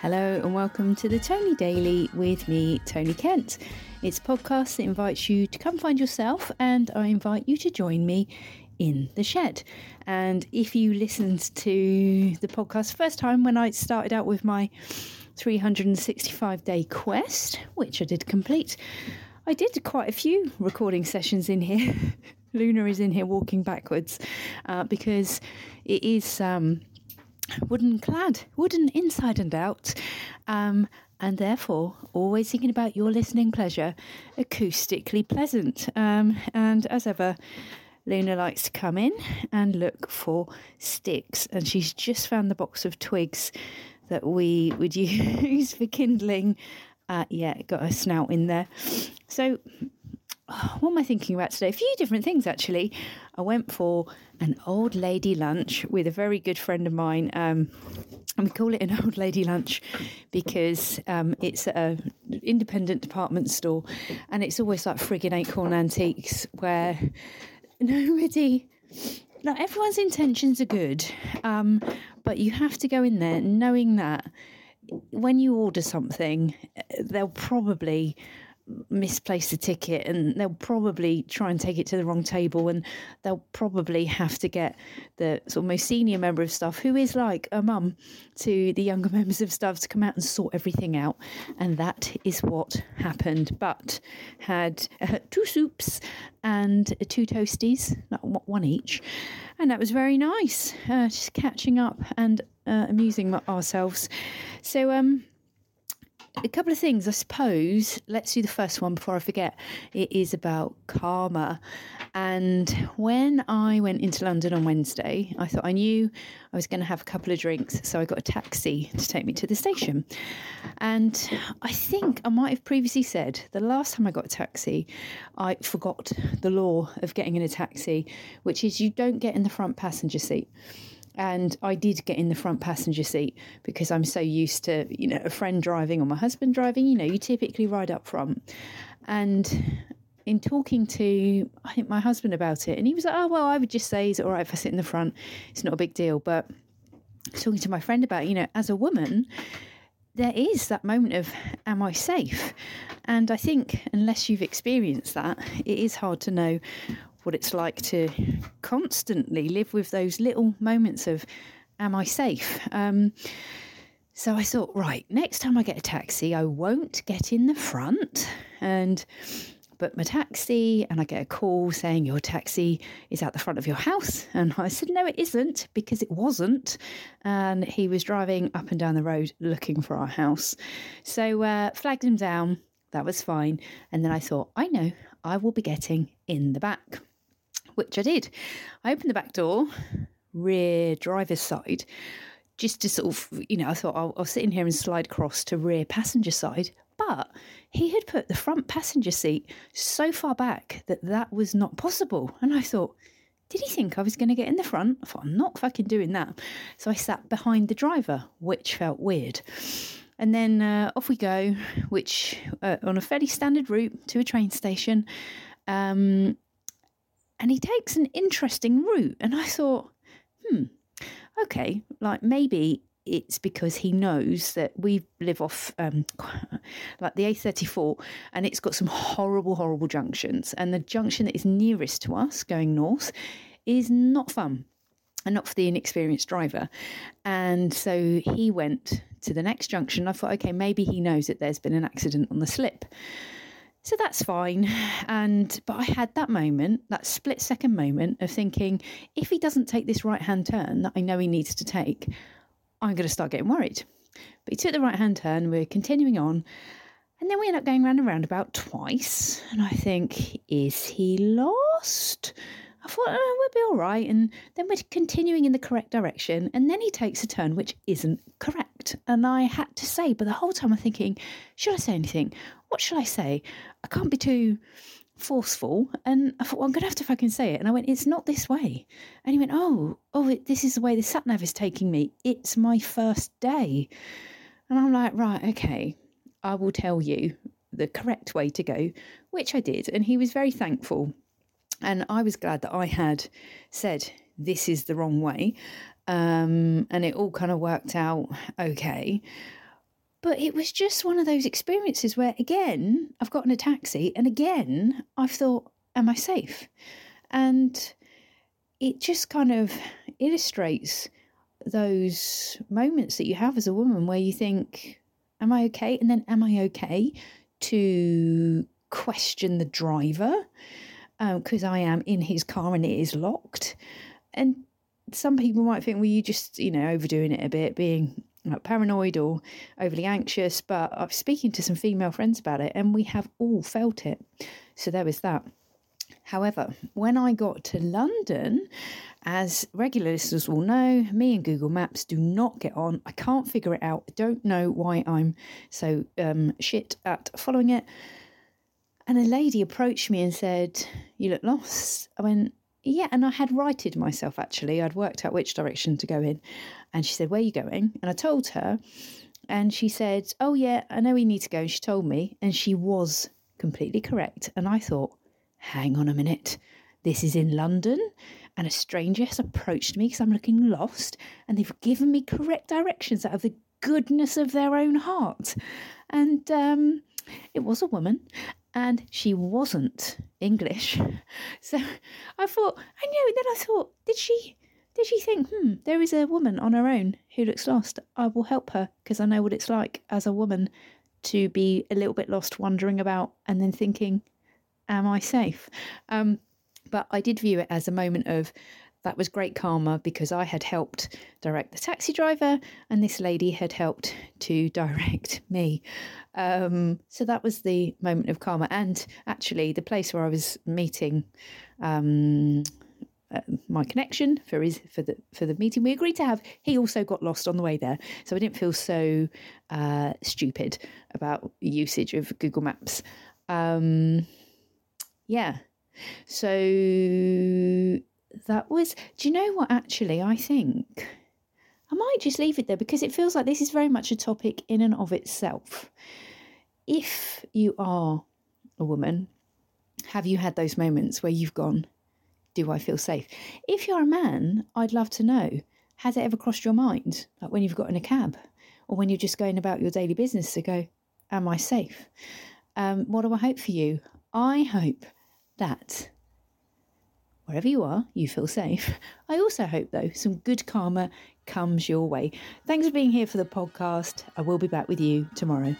Hello and welcome to the Tony Daily with me, Tony Kent. It's a podcast that invites you to come find yourself, and I invite you to join me in the shed. And if you listened to the podcast first time when I started out with my 365 day quest, which I did complete, I did quite a few recording sessions in here. Luna is in here walking backwards uh, because it is um, wooden clad, wooden inside and out, um, and therefore always thinking about your listening pleasure, acoustically pleasant. Um, and as ever, Luna likes to come in and look for sticks, and she's just found the box of twigs that we would use for kindling. Uh, yeah, got a snout in there. So what am I thinking about today? A few different things actually. I went for an old lady lunch with a very good friend of mine. Um, and we call it an old lady lunch because um, it's an independent department store and it's always like frigging acorn antiques where nobody, like everyone's intentions are good, um, but you have to go in there knowing that when you order something, they'll probably misplace the ticket and they'll probably try and take it to the wrong table and they'll probably have to get the sort of most senior member of staff who is like a mum to the younger members of staff to come out and sort everything out. And that is what happened. But had uh, two soups and two toasties not one each. And that was very nice. Uh, just catching up and uh, amusing ourselves. So um a couple of things, I suppose. Let's do the first one before I forget. It is about karma. And when I went into London on Wednesday, I thought I knew I was going to have a couple of drinks. So I got a taxi to take me to the station. And I think I might have previously said the last time I got a taxi, I forgot the law of getting in a taxi, which is you don't get in the front passenger seat. And I did get in the front passenger seat because I'm so used to, you know, a friend driving or my husband driving. You know, you typically ride up front. And in talking to, I think, my husband about it, and he was like, oh, well, I would just say, it's all right if I sit in the front. It's not a big deal. But talking to my friend about, you know, as a woman, there is that moment of, am I safe? And I think unless you've experienced that, it is hard to know what it's like to constantly live with those little moments of, am I safe? Um, so I thought, right, next time I get a taxi, I won't get in the front and book my taxi. And I get a call saying, Your taxi is at the front of your house. And I said, No, it isn't, because it wasn't. And he was driving up and down the road looking for our house. So uh, flagged him down. That was fine. And then I thought, I know, I will be getting in the back which I did. I opened the back door, rear driver's side, just to sort of, you know, I thought I'll, I'll sit in here and slide across to rear passenger side. But he had put the front passenger seat so far back that that was not possible. And I thought, did he think I was going to get in the front? I thought, I'm not fucking doing that. So I sat behind the driver, which felt weird. And then uh, off we go, which uh, on a fairly standard route to a train station. Um, and he takes an interesting route. And I thought, hmm, okay, like maybe it's because he knows that we live off um, like the A34 and it's got some horrible, horrible junctions. And the junction that is nearest to us going north is not fun and not for the inexperienced driver. And so he went to the next junction. I thought, okay, maybe he knows that there's been an accident on the slip. So that's fine. And but I had that moment, that split second moment of thinking, if he doesn't take this right hand turn that I know he needs to take, I'm to start getting worried. But he took the right hand turn, we're continuing on. And then we end up going round and round about twice. And I think, is he lost? I thought, oh, we'll be all right. And then we're continuing in the correct direction. And then he takes a turn which isn't correct. And I had to say, but the whole time I'm thinking, should I say anything? What should I say? I can't be too forceful. And I thought, well, I'm going to have to fucking say it. And I went, it's not this way. And he went, oh, oh, it, this is the way the sat nav is taking me. It's my first day. And I'm like, right, okay, I will tell you the correct way to go, which I did. And he was very thankful and I was glad that I had said, this is the wrong way. Um, and it all kind of worked out okay. But it was just one of those experiences where, again, I've gotten a taxi and again, I've thought, am I safe? And it just kind of illustrates those moments that you have as a woman where you think, am I okay? And then, am I okay to question the driver? Because uh, I am in his car and it is locked. And some people might think, well, you just, you know, overdoing it a bit, being like, paranoid or overly anxious. But I'm speaking to some female friends about it and we have all felt it. So there was that. However, when I got to London, as regular listeners will know, me and Google Maps do not get on. I can't figure it out. I don't know why I'm so um, shit at following it. And a lady approached me and said, You look lost. I went, Yeah. And I had righted myself actually. I'd worked out which direction to go in. And she said, Where are you going? And I told her. And she said, Oh, yeah, I know we need to go. And she told me. And she was completely correct. And I thought, hang on a minute, this is in London, and a stranger has approached me because I'm looking lost, and they've given me correct directions out of the goodness of their own heart. And um, it was a woman, and she wasn't English. So I thought, I know. and then I thought, did she? Did she think, hmm, there is a woman on her own who looks lost? I will help her because I know what it's like as a woman to be a little bit lost, wandering about, and then thinking, am I safe? Um, but I did view it as a moment of that was great karma because I had helped direct the taxi driver and this lady had helped to direct me. Um, so that was the moment of karma. And actually, the place where I was meeting um, uh, my connection for his for the for the meeting we agreed to have, he also got lost on the way there. So I didn't feel so uh, stupid about usage of Google Maps. Um, yeah. So that was, do you know what? Actually, I think I might just leave it there because it feels like this is very much a topic in and of itself. If you are a woman, have you had those moments where you've gone, Do I feel safe? If you're a man, I'd love to know. Has it ever crossed your mind, like when you've got in a cab or when you're just going about your daily business to go, Am I safe? Um, what do I hope for you? I hope that wherever you are, you feel safe. I also hope, though, some good karma comes your way. Thanks for being here for the podcast. I will be back with you tomorrow.